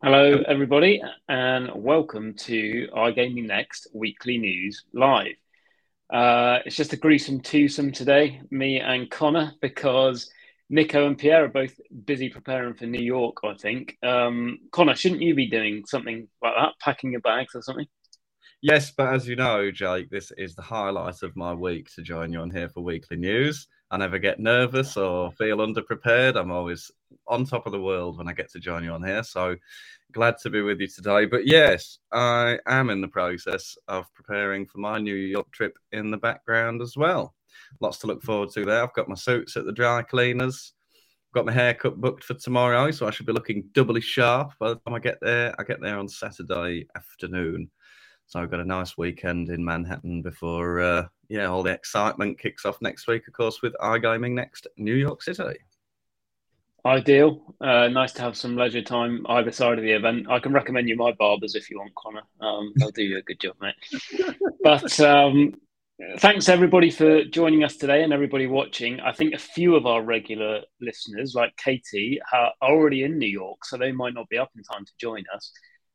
Hello, everybody, and welcome to iGaming Next Weekly News Live. Uh, it's just a gruesome twosome today, me and Conor, because Nico and Pierre are both busy preparing for New York, I think. Um, Conor, shouldn't you be doing something like that, packing your bags or something? Yes, but as you know, Jake, this is the highlight of my week to join you on here for weekly news. I never get nervous or feel underprepared. I'm always on top of the world when I get to join you on here. So glad to be with you today. But yes, I am in the process of preparing for my New York trip in the background as well. Lots to look forward to there. I've got my suits at the dry cleaners. Got my haircut booked for tomorrow, so I should be looking doubly sharp by the time I get there. I get there on Saturday afternoon. So I've got a nice weekend in Manhattan before, uh, yeah, all the excitement kicks off next week, of course, with iGaming next New York City. Ideal. Uh, nice to have some leisure time either side of the event. I can recommend you my barbers if you want, Conor. Um, they'll do you a good job, mate. But um, thanks everybody for joining us today and everybody watching. I think a few of our regular listeners, like Katie, are already in New York, so they might not be up in time to join us.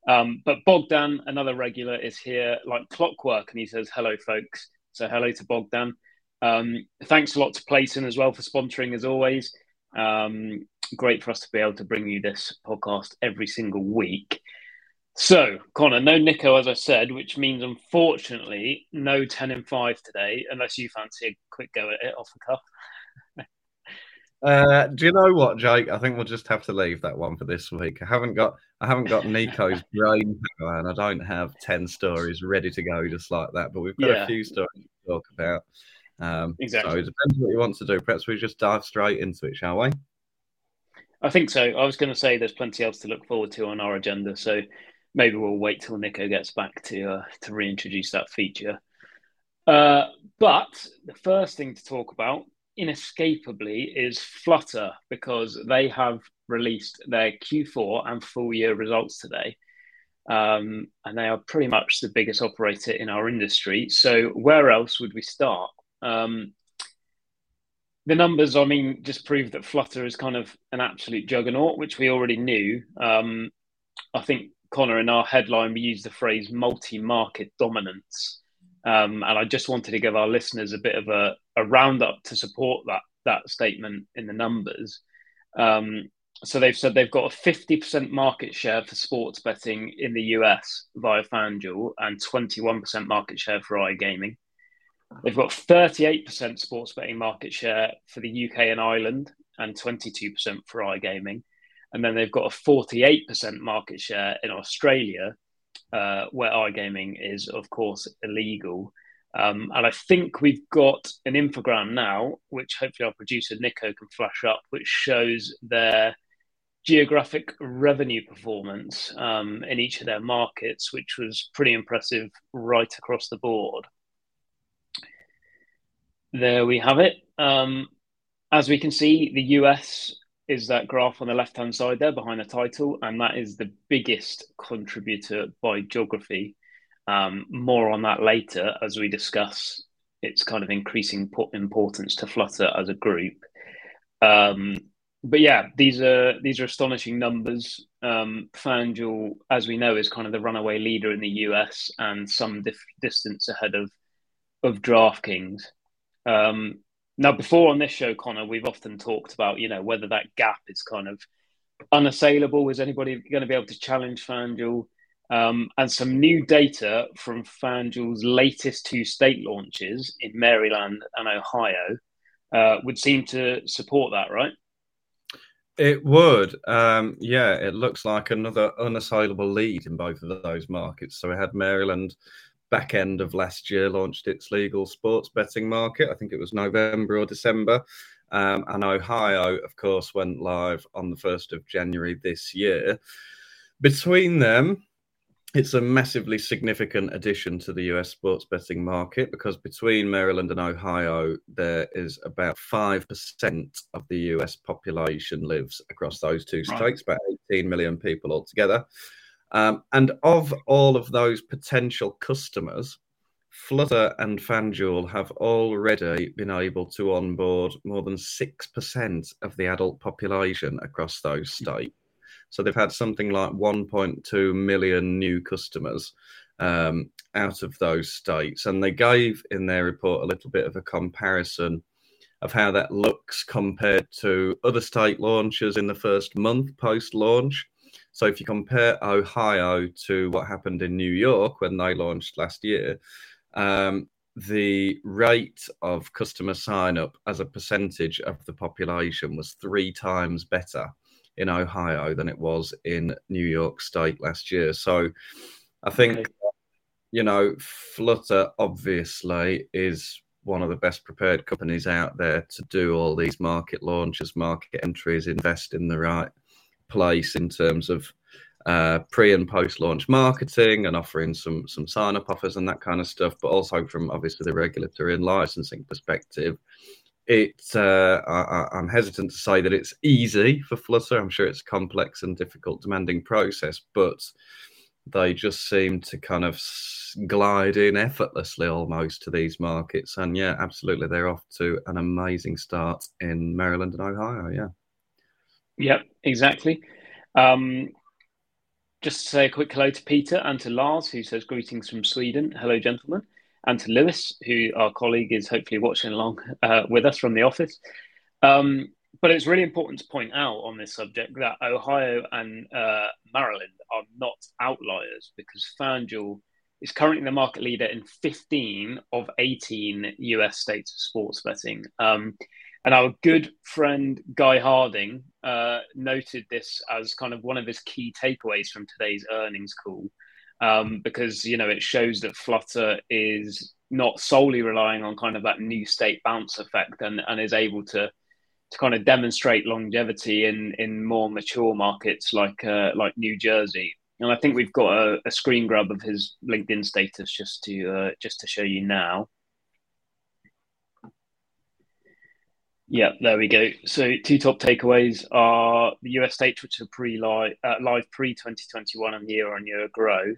Um, but Bogdan, another regular, is here like clockwork, and he says, "Hello, folks." So hello to Bogdan. Um, thanks a lot to Playson as well for sponsoring, as always. Um, great for us to be able to bring you this podcast every single week. So, Conor, no Nico, as I said, which means unfortunately no 10 and 5 today, unless you fancy a quick go at it off the cuff. Uh, do you know what, Jake? I think we'll just have to leave that one for this week. I haven't got I haven't got Nico's brain power, and I don't have ten stories ready to go just like that. But we've got yeah. a few stories to talk about. Um, exactly. So it depends what you want to do. Perhaps we just dive straight into it, shall we? I think so. I was going to say there's plenty else to look forward to on our agenda, so maybe we'll wait till Nico gets back to uh, to reintroduce that feature. Uh, but the first thing to talk about inescapably is Flutter because they have released their Q4 and full year results today. Um, and they are pretty much the biggest operator in our industry. So, where else would we start? Um, the numbers, I mean, just prove that Flutter is kind of an absolute juggernaut, which we already knew. Um, I think, Conor, in our headline, we used the phrase multi market dominance. Um, and I just wanted to give our listeners a bit of a, a roundup to support that that statement in the numbers. Um, so they've said they've got a 50% market share for sports betting in the US via FanDuel and 21% market share for iGaming. They've got 38% sports betting market share for the UK and Ireland and 22% for iGaming. And then they've got a 48% market share in Australia uh, where iGaming is, of course, illegal. Um, and I think we've got an infogram now, which hopefully our producer Nico can flash up, which shows their geographic revenue performance um, in each of their markets, which was pretty impressive right across the board. There we have it. Um, as we can see, the US is that graph on the left hand side there behind the title, and that is the biggest contributor by geography. Um, more on that later as we discuss its kind of increasing importance to Flutter as a group. Um, but yeah, these are these are astonishing numbers. Um, FanDuel, as we know, is kind of the runaway leader in the US and some dif- distance ahead of of DraftKings. Um, now, before on this show, Conor, we've often talked about, you know, whether that gap is kind of unassailable. Is anybody going to be able to challenge FanDuel? Um, and some new data from FanDuel's latest two state launches in Maryland and Ohio uh, would seem to support that, right? It would. Um, yeah, it looks like another unassailable lead in both of those markets. So we had Maryland back end of last year launched its legal sports betting market. I think it was November or December. Um, and Ohio, of course, went live on the 1st of January this year. Between them, it's a massively significant addition to the US sports betting market because between Maryland and Ohio, there is about 5% of the US population lives across those two states, right. about 18 million people altogether. Um, and of all of those potential customers, Flutter and FanDuel have already been able to onboard more than 6% of the adult population across those states. So they've had something like 1.2 million new customers um, out of those states. And they gave in their report a little bit of a comparison of how that looks compared to other state launches in the first month post launch. So if you compare Ohio to what happened in New York when they launched last year, um, the rate of customer sign up as a percentage of the population was three times better in Ohio than it was in New York State last year. So I think, you know, Flutter obviously is one of the best prepared companies out there to do all these market launches, market entries, invest in the right place in terms of uh, pre and post launch marketing and offering some some sign up offers and that kind of stuff, but also from obviously the regulatory and licensing perspective it uh, I, am hesitant to say that it's easy for Flutter. I'm sure it's complex and difficult, demanding process, but they just seem to kind of glide in effortlessly almost to these markets. And yeah, absolutely, they're off to an amazing start in Maryland and Ohio. Yeah. Yep, exactly. Um, just to say a quick hello to Peter and to Lars, who says greetings from Sweden. Hello, gentlemen and to Lewis, who our colleague is hopefully watching along uh, with us from the office. Um, but it's really important to point out on this subject that Ohio and uh, Maryland are not outliers because FanDuel is currently the market leader in 15 of 18 US states of sports betting. Um, and our good friend Guy Harding uh, noted this as kind of one of his key takeaways from today's earnings call um, because you know it shows that Flutter is not solely relying on kind of that new state bounce effect and, and is able to to kind of demonstrate longevity in in more mature markets like uh, like New Jersey. And I think we've got a, a screen grab of his LinkedIn status just to uh, just to show you now. Yeah, there we go. So two top takeaways are the US states which are pre live uh, live pre 2021 and year on year growth.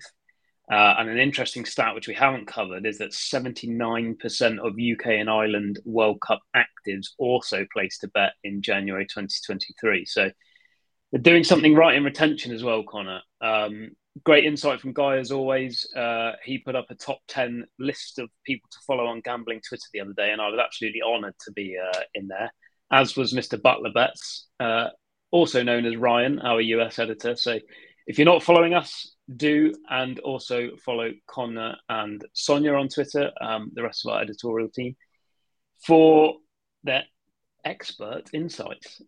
Uh, and an interesting stat which we haven't covered is that 79% of UK and Ireland World Cup actives also placed a bet in January 2023. So they're doing something right in retention as well, Conor. Um, great insight from Guy as always. Uh, he put up a top 10 list of people to follow on gambling Twitter the other day, and I was absolutely honoured to be uh, in there, as was Mr. Butler Bets, uh, also known as Ryan, our US editor. So if you're not following us, do and also follow Conor and Sonia on Twitter, um, the rest of our editorial team, for their expert insights.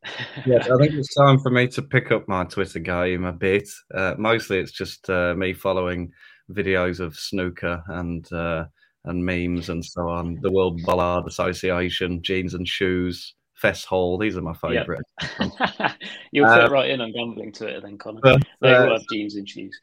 yeah, I think it's time for me to pick up my Twitter game a bit. Uh, mostly, it's just uh, me following videos of snooker and uh, and memes and so on. The World Ballard Association, jeans and shoes, Fess Hall. These are my favourite. Yep. You'll fit uh, right in on gambling Twitter then, Conor. But, they will uh, have jeans and shoes.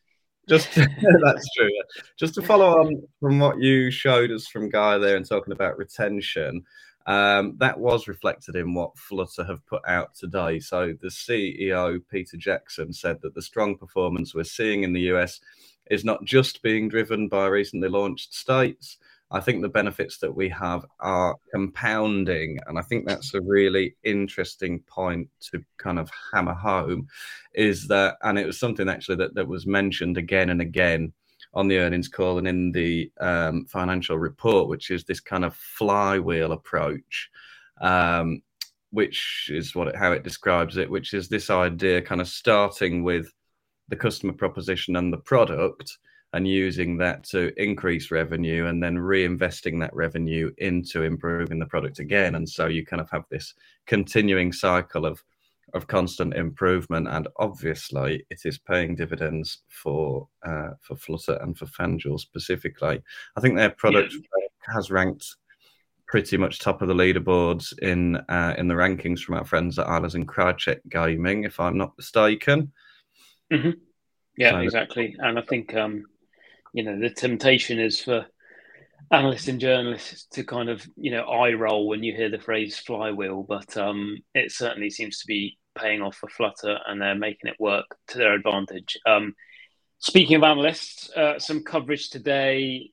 Just that's true. Just to follow on from what you showed us from Guy there and talking about retention. Um, that was reflected in what Flutter have put out today. So the CEO, Peter Jackson, said that the strong performance we're seeing in the US is not just being driven by recently launched states. I think the benefits that we have are compounding. And I think that's a really interesting point to kind of hammer home is that, and it was something actually that, that was mentioned again and again on the earnings call and in the um, financial report, which is this kind of flywheel approach, um, which is what it, how it describes it, which is this idea kind of starting with the customer proposition and the product and using that to increase revenue and then reinvesting that revenue into improving the product again. And so you kind of have this continuing cycle of of constant improvement, and obviously it is paying dividends for uh, for Flutter and for FanDuel specifically. I think their product yeah. has ranked pretty much top of the leaderboards in uh, in the rankings from our friends at Eilers and Krejcik Gaming, if I'm not mistaken. Mm-hmm. Yeah, so, exactly. And I think um, you know the temptation is for analysts and journalists to kind of you know eye roll when you hear the phrase flywheel, but um, it certainly seems to be paying off for Flutter and they're making it work to their advantage. Um, speaking of analysts, uh, some coverage today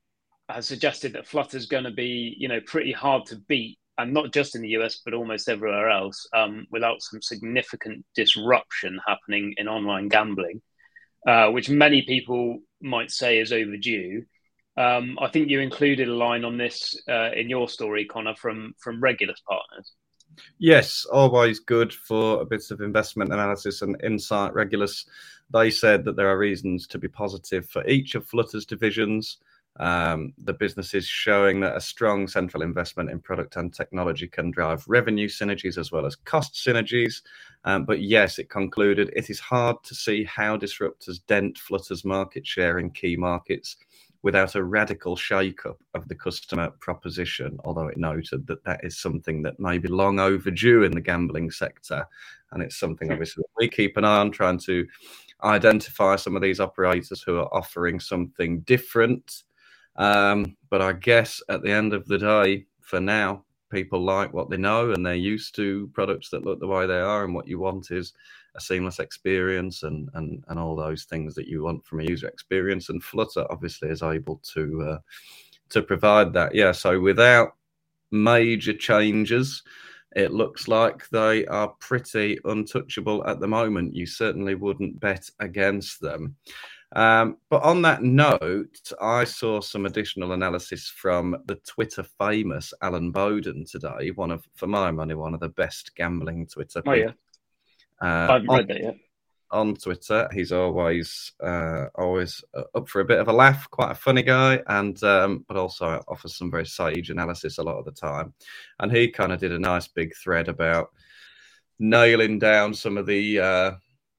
has suggested that Flutter is going to be, you know, pretty hard to beat and not just in the US, but almost everywhere else, um, without some significant disruption happening in online gambling, uh, which many people might say is overdue. Um, I think you included a line on this uh, in your story, Conor, from from Regulus Partners. Yes, always good for a bit of investment analysis and insight. Regulus, they said that there are reasons to be positive for each of Flutter's divisions. Um, the business is showing that a strong central investment in product and technology can drive revenue synergies as well as cost synergies. Um, but yes, it concluded it is hard to see how disruptors dent Flutter's market share in key markets without a radical shake-up of the customer proposition, although it noted that that is something that may be long overdue in the gambling sector. And it's something hmm. obviously we keep an eye on, trying to identify some of these operators who are offering something different. Um, but I guess at the end of the day, for now, people like what they know and they're used to products that look the way they are. And what you want is a seamless experience and and and all those things that you want from a user experience. And Flutter obviously is able to uh, to provide that. Yeah. So without major changes, it looks like they are pretty untouchable at the moment. You certainly wouldn't bet against them. Um, but on that note, I saw some additional analysis from the Twitter famous Alun Bowden today. One of, for my money, one of the best gambling Twitter. Oh yeah, uh, I've read on, that yet. On Twitter, he's always uh, always up for a bit of a laugh. Quite a funny guy, and um, but also offers some very sage analysis a lot of the time. And he kind of did a nice big thread about nailing down some of the uh,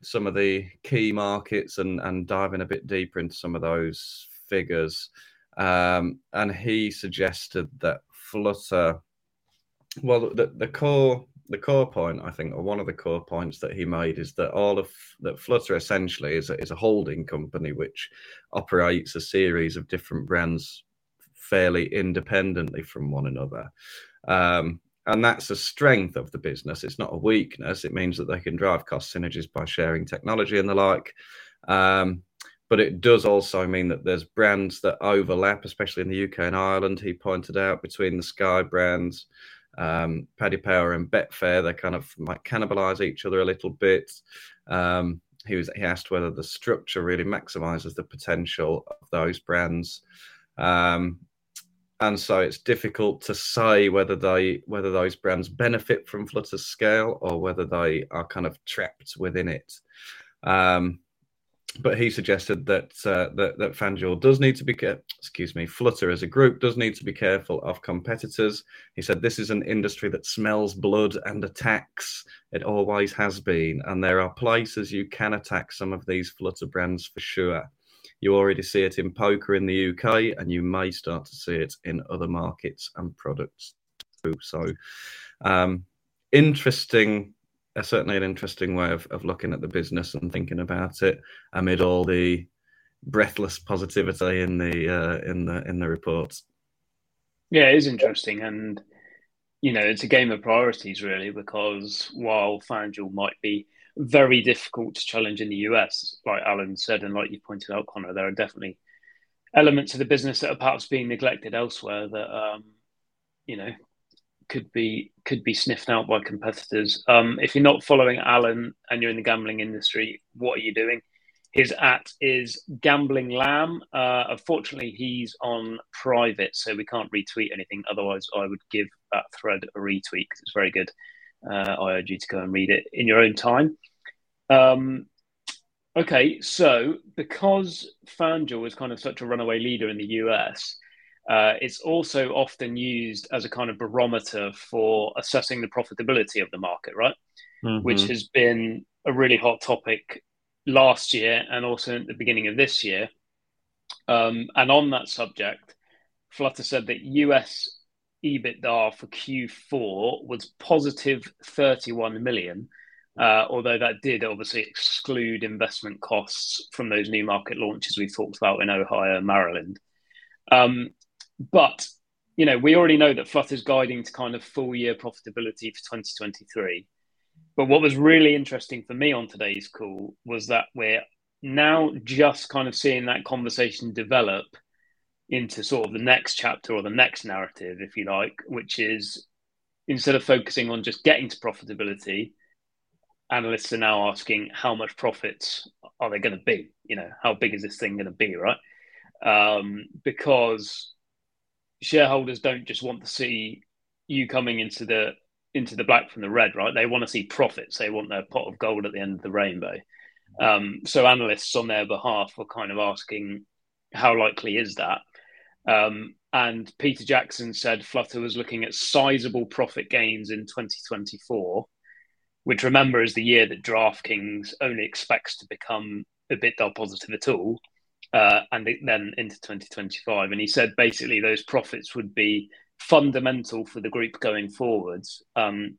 some of the key markets and and diving a bit deeper into some of those figures. Um, and he suggested that Flutter, well, the, the core the core point, I think, or one of the core points that he made is that all of that Flutter essentially is a, is a holding company which operates a series of different brands fairly independently from one another. Um, and that's a strength of the business. It's not a weakness. It means that they can drive cost synergies by sharing technology and the like. Um, but it does also mean that there's brands that overlap, especially in the UK and Ireland. He pointed out between the Sky brands um, Paddy Power and Betfair, they kind of might cannibalize each other a little bit. Um, he was he asked whether the structure really maximizes the potential of those brands. Um, and so it's difficult to say whether they whether those brands benefit from Flutter's scale or whether they are kind of trapped within it. Um, but he suggested that uh, that that FanDuel does need to be excuse me, Flutter as a group does need to be careful of competitors. He said this is an industry that smells blood and attacks. It always has been, and there are places you can attack some of these Flutter brands for sure. You already see it in poker in the UK, and you may start to see it in other markets and products too. So, um, interesting certainly an interesting way of, of looking at the business and thinking about it amid all the breathless positivity in the uh, in the in the reports. Yeah, it is interesting, and you know, it's a game of priorities really. Because while FanDuel might be very difficult to challenge in the US, like Alun said, and like you pointed out, Conor, there are definitely elements of the business that are perhaps being neglected elsewhere that um, you know could be could be sniffed out by competitors. Um, if you're not following Alun and you're in the gambling industry, what are you doing? His at is Gambling Lamb. Uh, unfortunately, he's on private, so we can't retweet anything. Otherwise, I would give that thread a retweet because it's very good. Uh, I urge you to go and read it in your own time. Um, okay, so because FanDuel is kind of such a runaway leader in the US, uh, it's also often used as a kind of barometer for assessing the profitability of the market, right? Mm-hmm. Which has been a really hot topic last year and also at the beginning of this year. Um, and on that subject, Flutter said that US EBITDA for Q4 was positive 31 million, uh, although that did obviously exclude investment costs from those new market launches we talked about in Ohio and Maryland. Um, but you know, we already know that Flutter's guiding to kind of full year profitability for 2023. But what was really interesting for me on today's call was that we're now just kind of seeing that conversation develop into sort of the next chapter or the next narrative, if you like, which is instead of focusing on just getting to profitability, analysts are now asking how much profits are they going to be? You know, how big is this thing going to be, right? Um, because shareholders don't just want to see you coming into the into the black from the red, right? They want to see profits. They want their pot of gold at the end of the rainbow. Um, so analysts on their behalf were kind of asking, how likely is that? Um, and Peter Jackson said Flutter was looking at sizable profit gains in 2024, which remember is the year that DraftKings only expects to become EBITDA positive at all, uh, and then into 2025. And he said basically those profits would be fundamental for the group going forwards, um,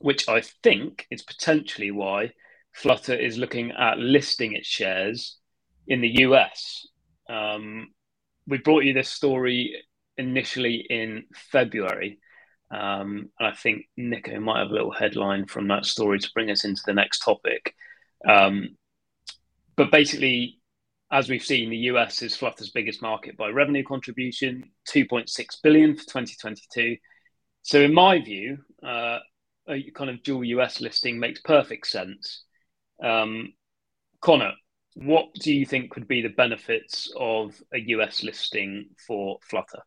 which I think is potentially why Flutter is looking at listing its shares in the US. Um, we brought you this story initially in February. Um, and I think Nico might have a little headline from that story to bring us into the next topic. Um, but basically, as we've seen, the US is Flutter's biggest market by revenue contribution, 2.6 billion for 2022. So, in my view, uh, a kind of dual US listing makes perfect sense. Um, Conor, what do you think would be the benefits of a US listing for Flutter?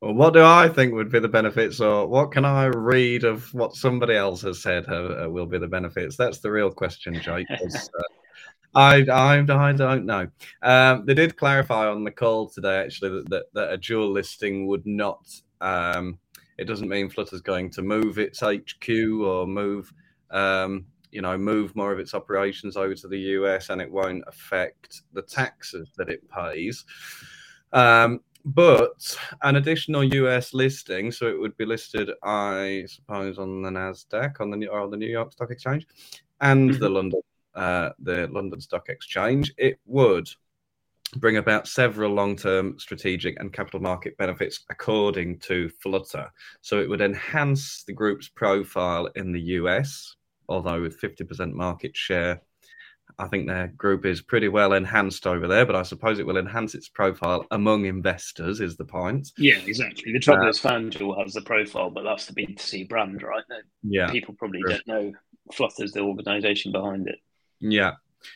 Well, what do I think would be the benefits, or what can I read of what somebody else has said uh, will be the benefits? That's the real question, Jake. uh, I, I, I don't know. Um, they did clarify on the call today, actually, that, that, that a dual listing would not. Um, it doesn't mean Flutter's going to move its HQ or move, um, you know, move more of its operations over to the US, and it won't affect the taxes that it pays. Um, but an additional US listing, so it would be listed, I suppose, on the Nasdaq, on the or on the New York Stock Exchange, and mm-hmm. the London uh, the London Stock Exchange, it would bring about several long term strategic and capital market benefits according to Flutter. So it would enhance the group's profile in the US, although with 50% market share. I think their group is pretty well enhanced over there, but I suppose it will enhance its profile among investors, is the point. Yeah, exactly. The trouble uh, is, FanDuel has the profile, but that's the B2C brand, right? Yeah. People probably true. don't know Flutter's the organization behind it. Yeah.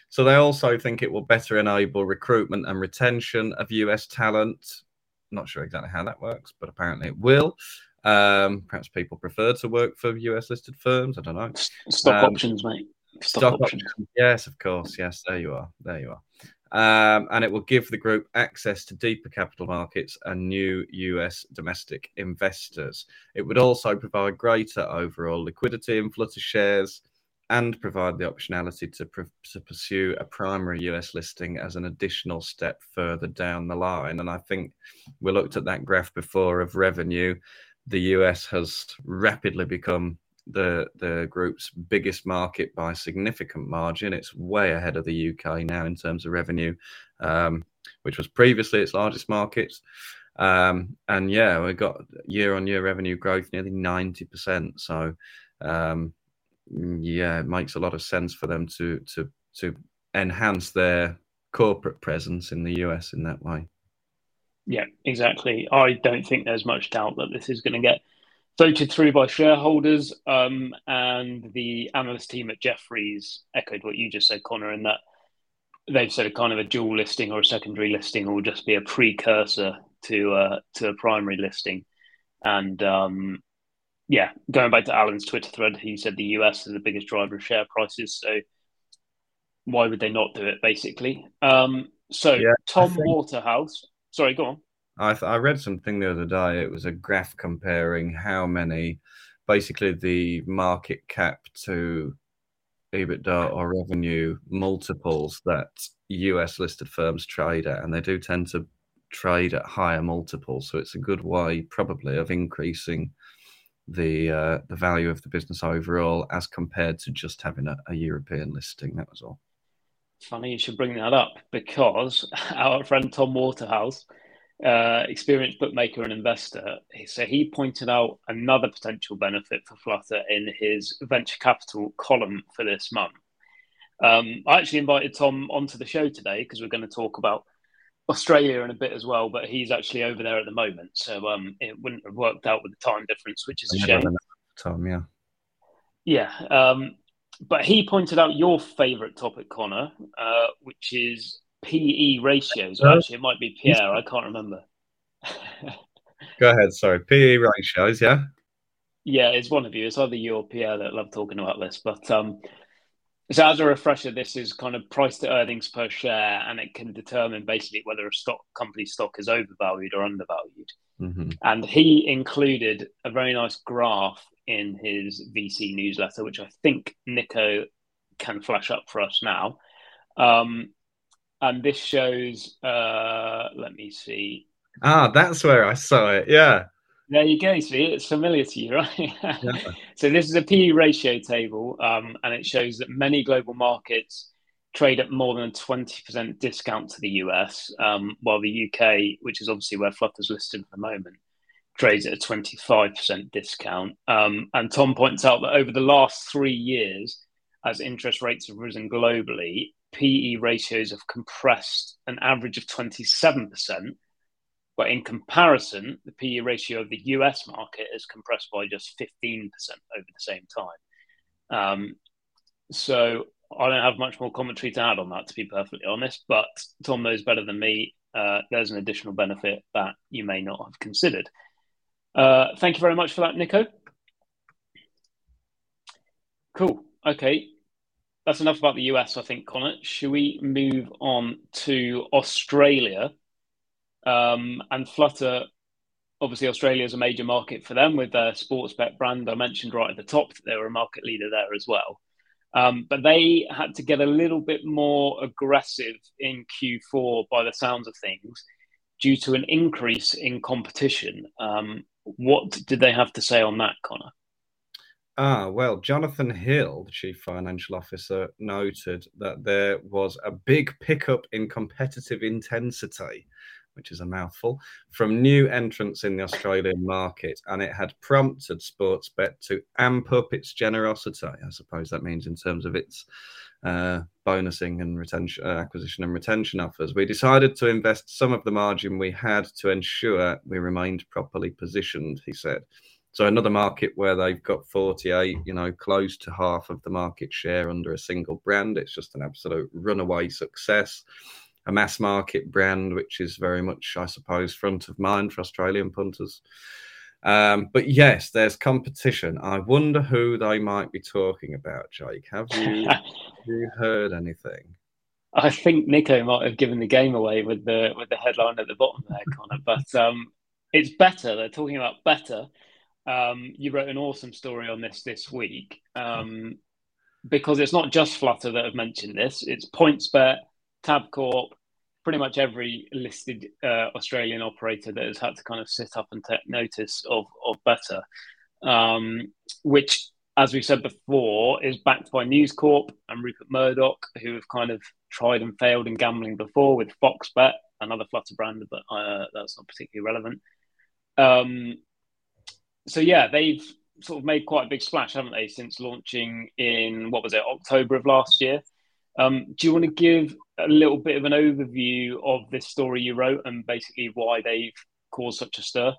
So they also think it will better enable recruitment and retention of US talent. Not sure exactly how that works, but apparently it will. Um, perhaps people prefer to work for US listed firms. I don't know. Stock um, options, mate. Stock, stock options. options. Yes, of course. Yes, there you are. There you are. Um, and it will give the group access to deeper capital markets and new US domestic investors. It would also provide greater overall liquidity in Flutter shares and provide the optionality to, pr- to pursue a primary US listing as an additional step further down the line. And I think we looked at that graph before of revenue. The US has rapidly become the the group's biggest market by significant margin. It's way ahead of the UK now in terms of revenue, um, which was previously its largest market. Um, and yeah, we got year on year revenue growth nearly ninety percent. So um, yeah, it makes a lot of sense for them to to to enhance their corporate presence in the US in that way. Yeah, exactly. I don't think there's much doubt that this is going to get voted through by shareholders. Um, and the analyst team at Jefferies echoed what you just said, Conor, in that they've said a kind of a dual listing or a secondary listing will just be a precursor to uh, to a primary listing. And um, yeah, going back to Alun's Twitter thread, he said the US is the biggest driver of share prices. So why would they not do it, basically? Um, so yeah, Tom think... Waterhouse, sorry, go on. I, th- I read something the other day. It was a graph comparing how many, basically, the market cap to EBITDA or revenue multiples that US listed firms trade at, and they do tend to trade at higher multiples. So it's a good way, probably, of increasing the uh, the value of the business overall as compared to just having a, a European listing. That was all. Funny you should bring that up because our friend Tom Waterhouse, uh, experienced bookmaker and investor, so he pointed out another potential benefit for Flutter in his venture capital column for this month. Um, I actually invited Tom onto the show today because we're going to talk about Australia in a bit as well, but he's actually over there at the moment, so um, it wouldn't have worked out with the time difference, which is a shame. Tom. Yeah. Yeah. Um, but he pointed out your favourite topic, Conor, uh, which is PE ratios. Or actually, it might be Pierre. I can't remember. Go ahead. Sorry. PE ratios. Yeah. Yeah, it's one of you. It's either you or Pierre that love talking about this. But um, so, as a refresher, this is kind of price to earnings per share, and it can determine basically whether a stock company stock is overvalued or undervalued. Mm-hmm. And he included a very nice graph in his VC newsletter, which I think Nico can flash up for us now. Um, and this shows, uh, let me see. Ah, that's where I saw it. Yeah. There you go. See, it's familiar to you, right? Yeah. so this is a PE ratio table, um, and it shows that many global markets trade at more than a 20% discount to the US, um, while the UK, which is obviously where Flutter's listed at the moment, trades at a 25% discount. Um, and Tom points out that over the last three years, as interest rates have risen globally, PE ratios have compressed an average of 27%, but in comparison, the PE ratio of the US market is compressed by just 15% over the same time. Um, so I don't have much more commentary to add on that, to be perfectly honest. But Tom knows better than me. Uh, there's an additional benefit that you may not have considered. Uh, thank you very much for that, Nico. Cool. Okay. That's enough about the US, I think, Conor. Should we move on to Australia? Um, and Flutter, obviously, Australia is a major market for them with their Sportsbet brand. I mentioned right at the top that they were a market leader there as well. Um, but they had to get a little bit more aggressive in Q4 by the sounds of things due to an increase in competition. Um, what did they have to say on that, Conor? Ah, well, Jonathan Hill, the chief financial officer, noted that there was a big pickup in competitive intensity which is a mouthful, from new entrants in the Australian market, and it had prompted Sportsbet to amp up its generosity. I suppose that means in terms of its uh, bonusing and retention, uh, acquisition and retention offers. We decided to invest some of the margin we had to ensure we remained properly positioned. He said. So another market where they've got 48, you know, close to half of the market share under a single brand. It's just an absolute runaway success a mass market brand, which is very much, I suppose, front of mind for Australian punters. Um, but yes, there's competition. I wonder who they might be talking about, Jake. Have you, have you heard anything? I think Nico might have given the game away with the with the headline at the bottom there, Conor. But um, it's Betr. They're talking about Betr. Um, you wrote an awesome story on this this week um, because it's not just Flutter that have mentioned this. It's PointsBet, Tabcorp, pretty much every listed uh, Australian operator that has had to kind of sit up and take notice of of Betr, um, which, as we said before, is backed by News Corp and Rupert Murdoch, who have kind of tried and failed in gambling before with Foxbet, another Flutter brand, but uh, that's not particularly relevant. Um, so yeah, they've sort of made quite a big splash, haven't they, since launching in what was it October of last year? Um, do you want to give a little bit of an overview of this story you wrote and basically why they've caused such a stir?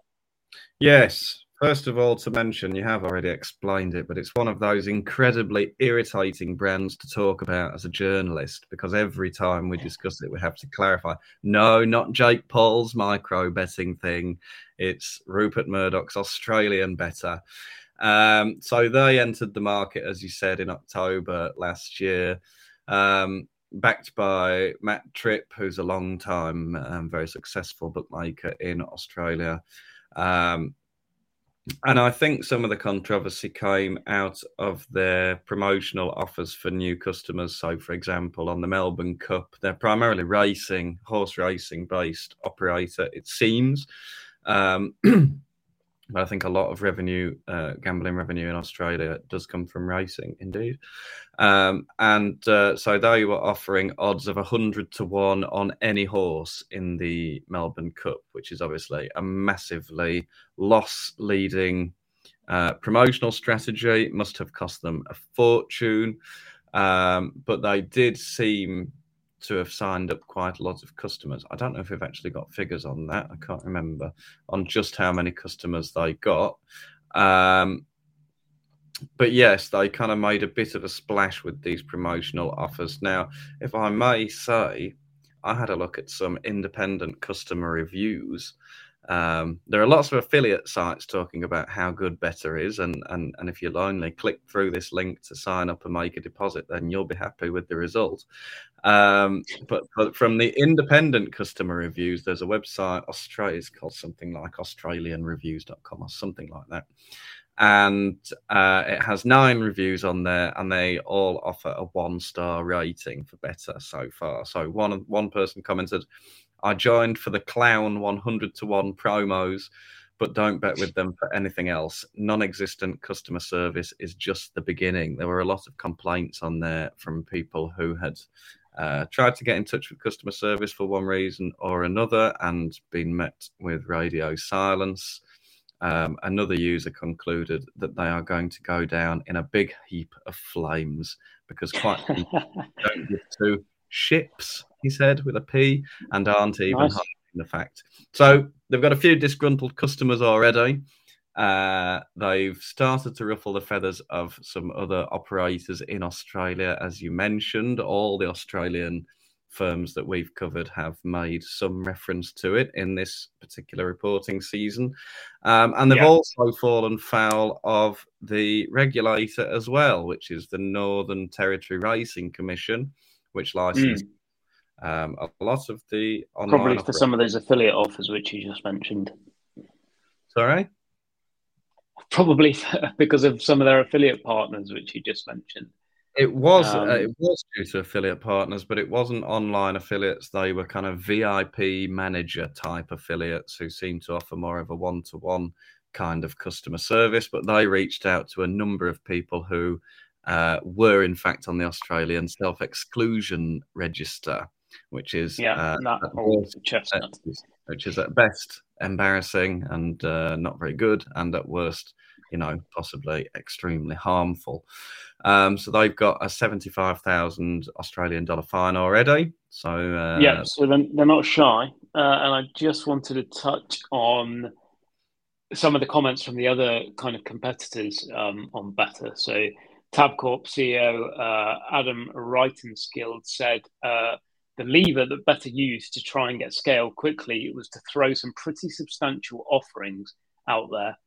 Yes. First of all, to mention, you have already explained it, but it's one of those incredibly irritating brands to talk about as a journalist because every time we discuss it, we have to clarify no, not Jake Paul's micro betting thing. It's Rupert Murdoch's Australian Betr. Um, so they entered the market, as you said, in October last year um, backed by Matt Tripp, who's a long time, um, very successful bookmaker in Australia. Um, and I think some of the controversy came out of their promotional offers for new customers. So, for example, on the Melbourne Cup, they're primarily racing, horse racing based operator, it seems. Um, But I think a lot of revenue, uh, gambling revenue in Australia, does come from racing, indeed. Um, and uh, so they were offering odds of 100 to 1 on any horse in the Melbourne Cup, which is obviously a massively loss leading uh, promotional strategy. Must have cost them a fortune. Um, but they did seem to have signed up quite a lot of customers. I don't know if we've actually got figures on that. I can't remember on just how many customers they got. Um, but yes, they kind of made a bit of a splash with these promotional offers. Now, if I may say, I had a look at some independent customer reviews. Um, there are lots of affiliate sites talking about how good Betr is, and, and and if you'll only click through this link to sign up and make a deposit, then you'll be happy with the result. Um, but, but from the independent customer reviews, there's a website Australia is called something like AustralianReviews.com or something like that, and uh, it has nine reviews on there, and they all offer a one star rating for Betr so far. So one one person commented, "I joined for the clown 100 to one promos." But don't bet with them for anything else. Non existent customer service is just the beginning. There were a lot of complaints on there from people who had uh, tried to get in touch with customer service for one reason or another and been met with radio silence. Um, another user concluded that they are going to go down in a big heap of flames because quite don't give two ships, he said with a P, and aren't even nice. hiding the fact. So they've got a few disgruntled customers already. Uh, they've started to ruffle the feathers of some other operators in Australia, as you mentioned. All the Australian firms that we've covered have made some reference to it in this particular reporting season. Um, and they've yeah. also fallen foul of the regulator as well, which is the Northern Territory Racing Commission, which licenses. Mm. Um, a lot of the probably for some of those affiliate offers which you just mentioned. Sorry, probably because of some of their affiliate partners which you just mentioned. It was uh, um, uh, it was due to affiliate partners, but it wasn't online affiliates. They were kind of VIP manager type affiliates who seemed to offer more of a one to one kind of customer service. But they reached out to a number of people who uh, were in fact on the Australian self exclusion register, which is yeah, uh, chestnut. which is at best embarrassing and uh, not very good, and at worst you know, possibly extremely harmful. Um, so they've got a 75,000 Australian dollar fine already. So, uh, yeah, so they're, they're not shy. Uh, and I just wanted to touch on some of the comments from the other kind of competitors um, on Betr. So, Tabcorp CEO uh, Adam Rytenskild said uh, the lever that Betr used to try and get scale quickly was to throw some pretty substantial offerings out there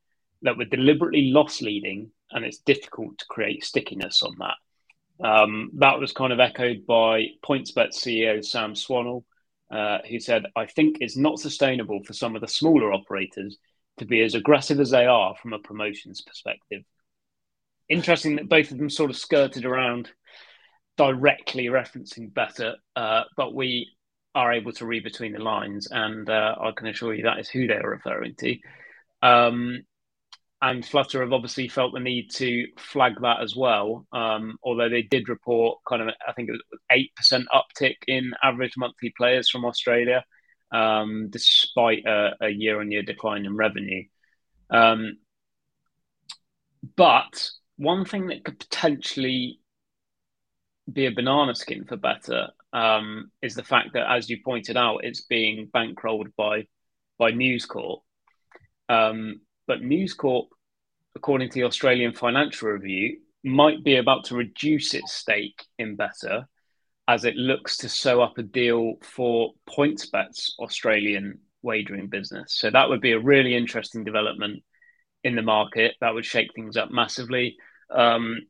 that were deliberately loss leading, and it's difficult to create stickiness on that. Um, that was kind of echoed by PointsBet CEO Sam Swanell, uh, who said, I think it's not sustainable for some of the smaller operators to be as aggressive as they are from a promotions perspective. Interesting that both of them sort of skirted around directly referencing Betr, uh, but we are able to read between the lines, and uh, I can assure you that is who they are referring to. Um, and Flutter have obviously felt the need to flag that as well. Um, although they did report kind of, I think it was eight percent uptick in average monthly players from Australia, um, despite a, a, year-on-year decline in revenue. Um, but one thing that could potentially be a banana skin for Betr um, is the fact that, as you pointed out, it's being bankrolled by by News Corp. Um, but News Corp, according to the Australian Financial Review, might be about to reduce its stake in Betr as it looks to sew up a deal for PointsBet's Australian wagering business. So that would be a really interesting development in the market. That would shake things up massively. Um,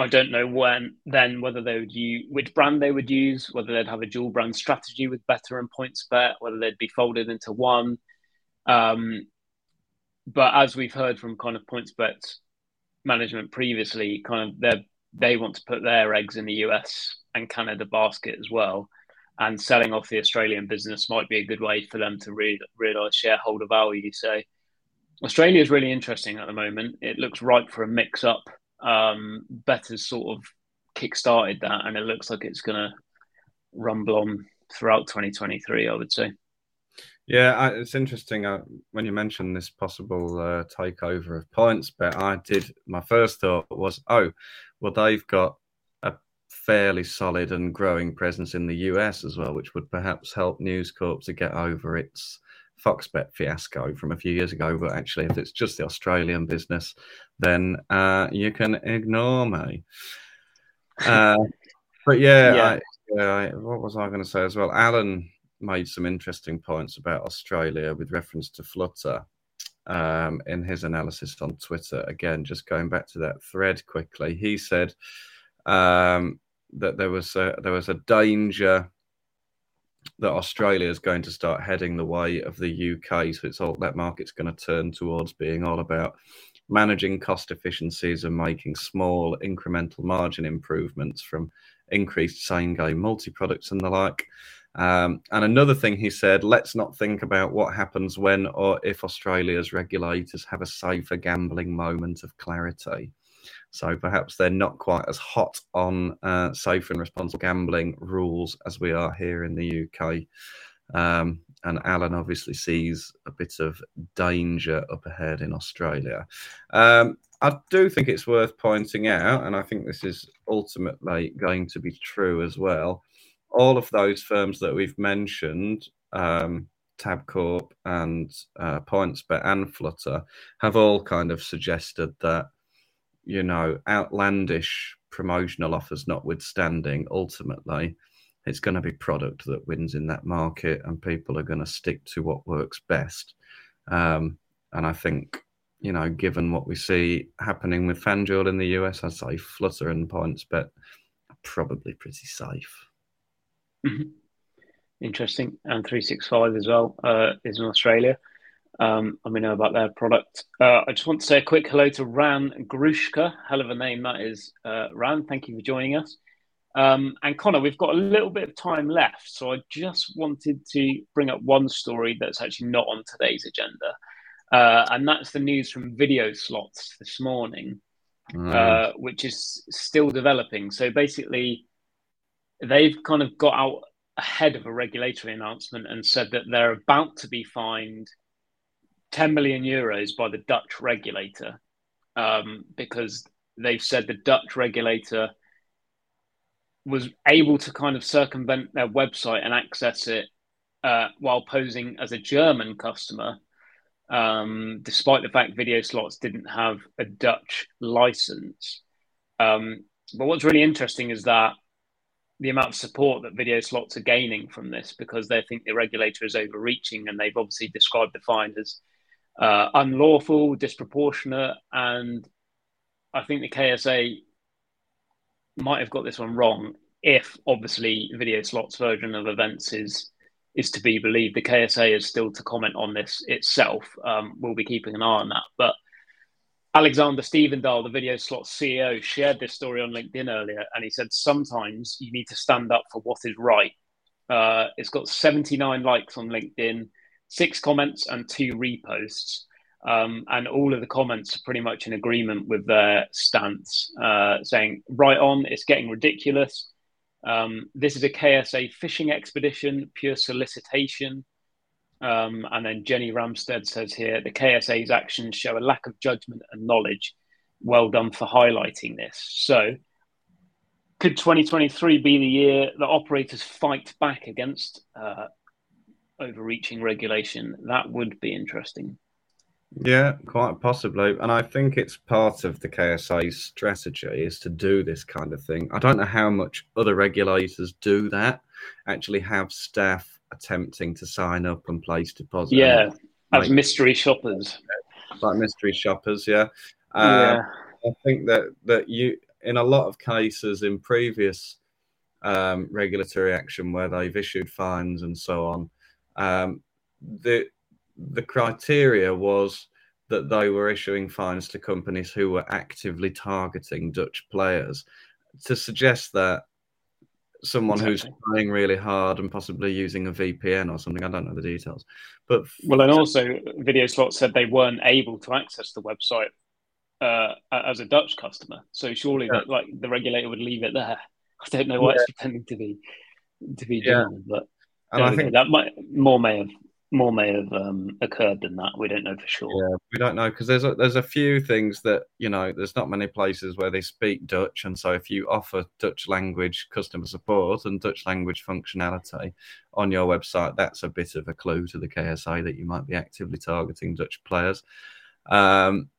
I don't know when then whether they would use which brand they would use, whether they'd have a dual brand strategy with Betr and PointsBet, whether they'd be folded into one. Um, but as we've heard from kind of PointsBet management previously, kind of they they want to put their eggs in the US and Canada basket as well. And selling off the Australian business might be a good way for them to re- realize shareholder value. So Australia is really interesting at the moment. It looks ripe for a mix up. Um, Betr's sort of kick-started that, and it looks like it's going to rumble on throughout 2023. I would say. Yeah, it's interesting uh, when you mentioned this possible uh, takeover of PointsBet. I did. My first thought was, oh, well, they've got a fairly solid and growing presence in the US as well, which would perhaps help News Corp to get over its Foxbet fiasco from a few years ago. But actually, if it's just the Australian business, then uh, you can ignore me. Uh, but yeah, yeah. I, yeah I, what was I going to say as well? Alun made some interesting points about Australia with reference to Flutter um, in his analysis on Twitter. Again, just going back to that thread quickly, he said um, that there was a, there was a danger that Australia is going to start heading the way of the UK. So it's all that market's going to turn towards being all about managing cost efficiencies and making small incremental margin improvements from increased same game multi products and the like. Um, and another thing he said, let's not think about what happens when or if Australia's regulators have a safer gambling moment of clarity. So perhaps they're not quite as hot on uh, safe and responsible gambling rules as we are here in the UK. Um, and Alun obviously sees a bit of danger up ahead in Australia. Um, I do think it's worth pointing out, and I think this is ultimately going to be true as well. All of those firms that we've mentioned, um, Tabcorp and uh, PointsBet and Flutter, have all kind of suggested that you know, outlandish promotional offers notwithstanding, ultimately, it's going to be product that wins in that market, and people are going to stick to what works best. Um, and I think, you know, given what we see happening with FanDuel in the US, I'd say Flutter and PointsBet are probably pretty safe. Mm-hmm. Interesting. And 365 as well uh, is in Australia um, and we know about their product. Uh, I just want to say a quick hello to Ran Grushka. Hell of a name that is, uh, Ran. Thank you for joining us. Um, and Conor, we've got a little bit of time left, so I just wanted to bring up one story that's actually not on today's agenda, uh, and that's the news from video slots this morning, mm. Uh, which is still developing. So basically, they've kind of got out ahead of a regulatory announcement and said that they're about to be fined 10 million euros by the Dutch regulator um, because they've said the Dutch regulator was able to kind of circumvent their website and access it uh, while posing as a German customer, um, despite the fact video slots didn't have a Dutch license. Um, but what's really interesting is that the amount of support that video slots are gaining from this because they think the regulator is overreaching and they've obviously described the fine as uh, unlawful, disproportionate, and I think the KSA might have got this one wrong. If obviously video slots version of events is is to be believed, the KSA is still to comment on this itself. Um, we'll be keeping an eye on that, but. Alexander Stevendahl, the video slot CEO, shared this story on LinkedIn earlier, and he said sometimes you need to stand up for what is right. Uh, it's got 79 likes on LinkedIn six comments and two reposts. Um, and all of the comments are pretty much in agreement with their stance, uh, saying, right on, it's getting ridiculous. Um, this is a KSA fishing expedition, pure solicitation. Um, and then Jenny Ramstead says here the KSA's actions show a lack of judgment and knowledge. Well done for highlighting this. So, could 2023 be the year that operators fight back against uh, overreaching regulation. That would be interesting. Yeah, quite possibly. And I think it's part of the KSA's strategy is to do this kind of thing. I don't know how much other regulators do that, actually have staff attempting to sign up and place deposits. Yeah, as mystery shoppers. Like mystery shoppers, yeah. Uh, yeah. I think that, that you, in a lot of cases in previous um, regulatory action where they've issued fines and so on, um, the the criteria was that they were issuing fines to companies who were actively targeting Dutch players. To suggest that someone exactly. who's playing really hard and possibly using a VPN or something, I don't know the details. But well, and also Video Slot said they weren't able to access the website uh, as a Dutch customer. So surely, yeah. that, like the regulator would leave it there. I don't know why yeah. it's pretending to be to be German, yeah. but and I think that might more may have more may have um, occurred than that. We don't know for sure. Yeah, we don't know because there's a, there's a few things that you know. There's not many places where they speak Dutch, and so if you offer Dutch language customer support and Dutch language functionality on your website, that's a bit of a clue to the KSA that you might be actively targeting Dutch players. Um,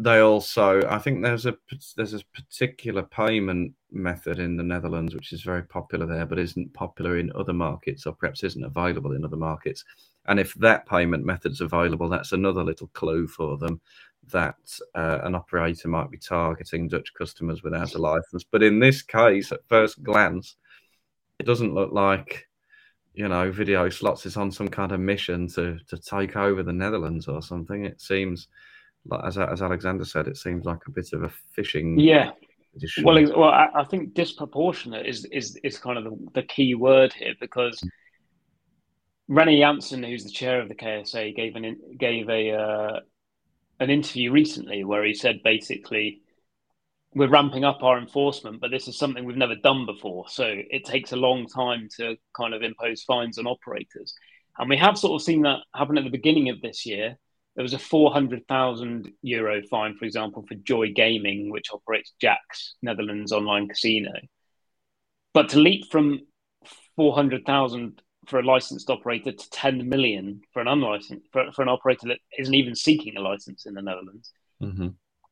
they also, I think there's a there's a particular payment method in the Netherlands which is very popular there, but isn't popular in other markets, or perhaps isn't available in other markets. And if that payment method's available, that's another little clue for them that uh, an operator might be targeting Dutch customers without a license. But in this case, at first glance, it doesn't look like you know video slots is on some kind of mission to to take over the Netherlands or something. It seems like as as Alexander said, it seems like a bit of a fishing. Yeah. Well, well, I, I, think disproportionate is is is kind of the, the key word here because René Jansen, who's the chair of the KSA, gave an gave a uh, an interview recently where he said basically we're ramping up our enforcement, but this is something we've never done before. So it takes a long time to kind of impose fines on operators. And we have sort of seen that happen at the beginning of this year. There was a 400,000 euro fine, for example, for JOI Gaming, which operates Jack's Netherlands online casino. But to leap from 400,000 for a licensed operator to 10 million for an unlicensed for, for an operator that isn't even seeking a license in the Netherlands. Mm-hmm.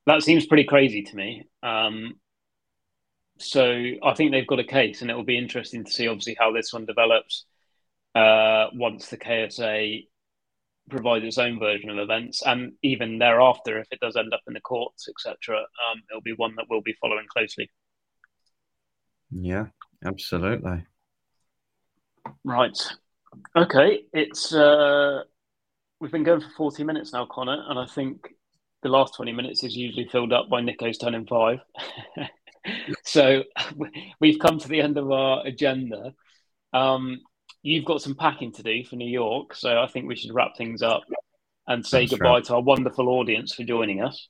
That seems pretty crazy to me. Um, so I think they've got a case, and it will be interesting to see, obviously, how this one develops uh, once the KSA provides its own version of events, and even thereafter, if it does end up in the courts, etc., um, it'll be one that we'll be following closely. Yeah, absolutely. Right. Okay. It's uh, we've been going for forty minutes now, Conor, and I think the last twenty minutes is usually filled up by Nico's and five. so we've come to the end of our agenda. Um, you've got some packing to do for New York, so I think we should wrap things up and say That's goodbye right. to our wonderful audience for joining us.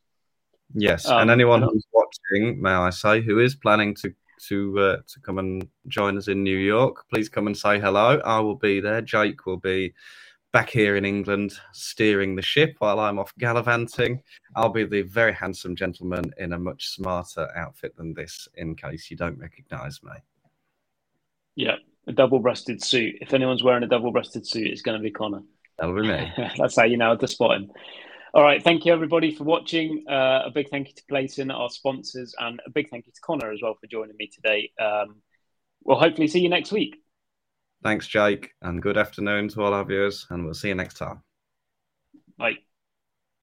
Yes, um, and anyone who's watching, may I say, who is planning to to uh, to come and join us in New York, please come and say hello. I will be there. Jake will be back here in England steering the ship while I'm off gallivanting. I'll be the very handsome gentleman in a much smarter outfit than this, in case you don't recognise me. Yeah, a double-breasted suit. If anyone's wearing a double-breasted suit, it's going to be Conor. That'll be me. That's how you know to spot him. All right. Thank you, everybody, for watching. Uh, a big thank you to Clayton, our sponsors, and a big thank you to Conor as well for joining me today. Um, we'll hopefully see you next week. Thanks, Jake, and good afternoon to all our viewers, and we'll see you next time. Bye.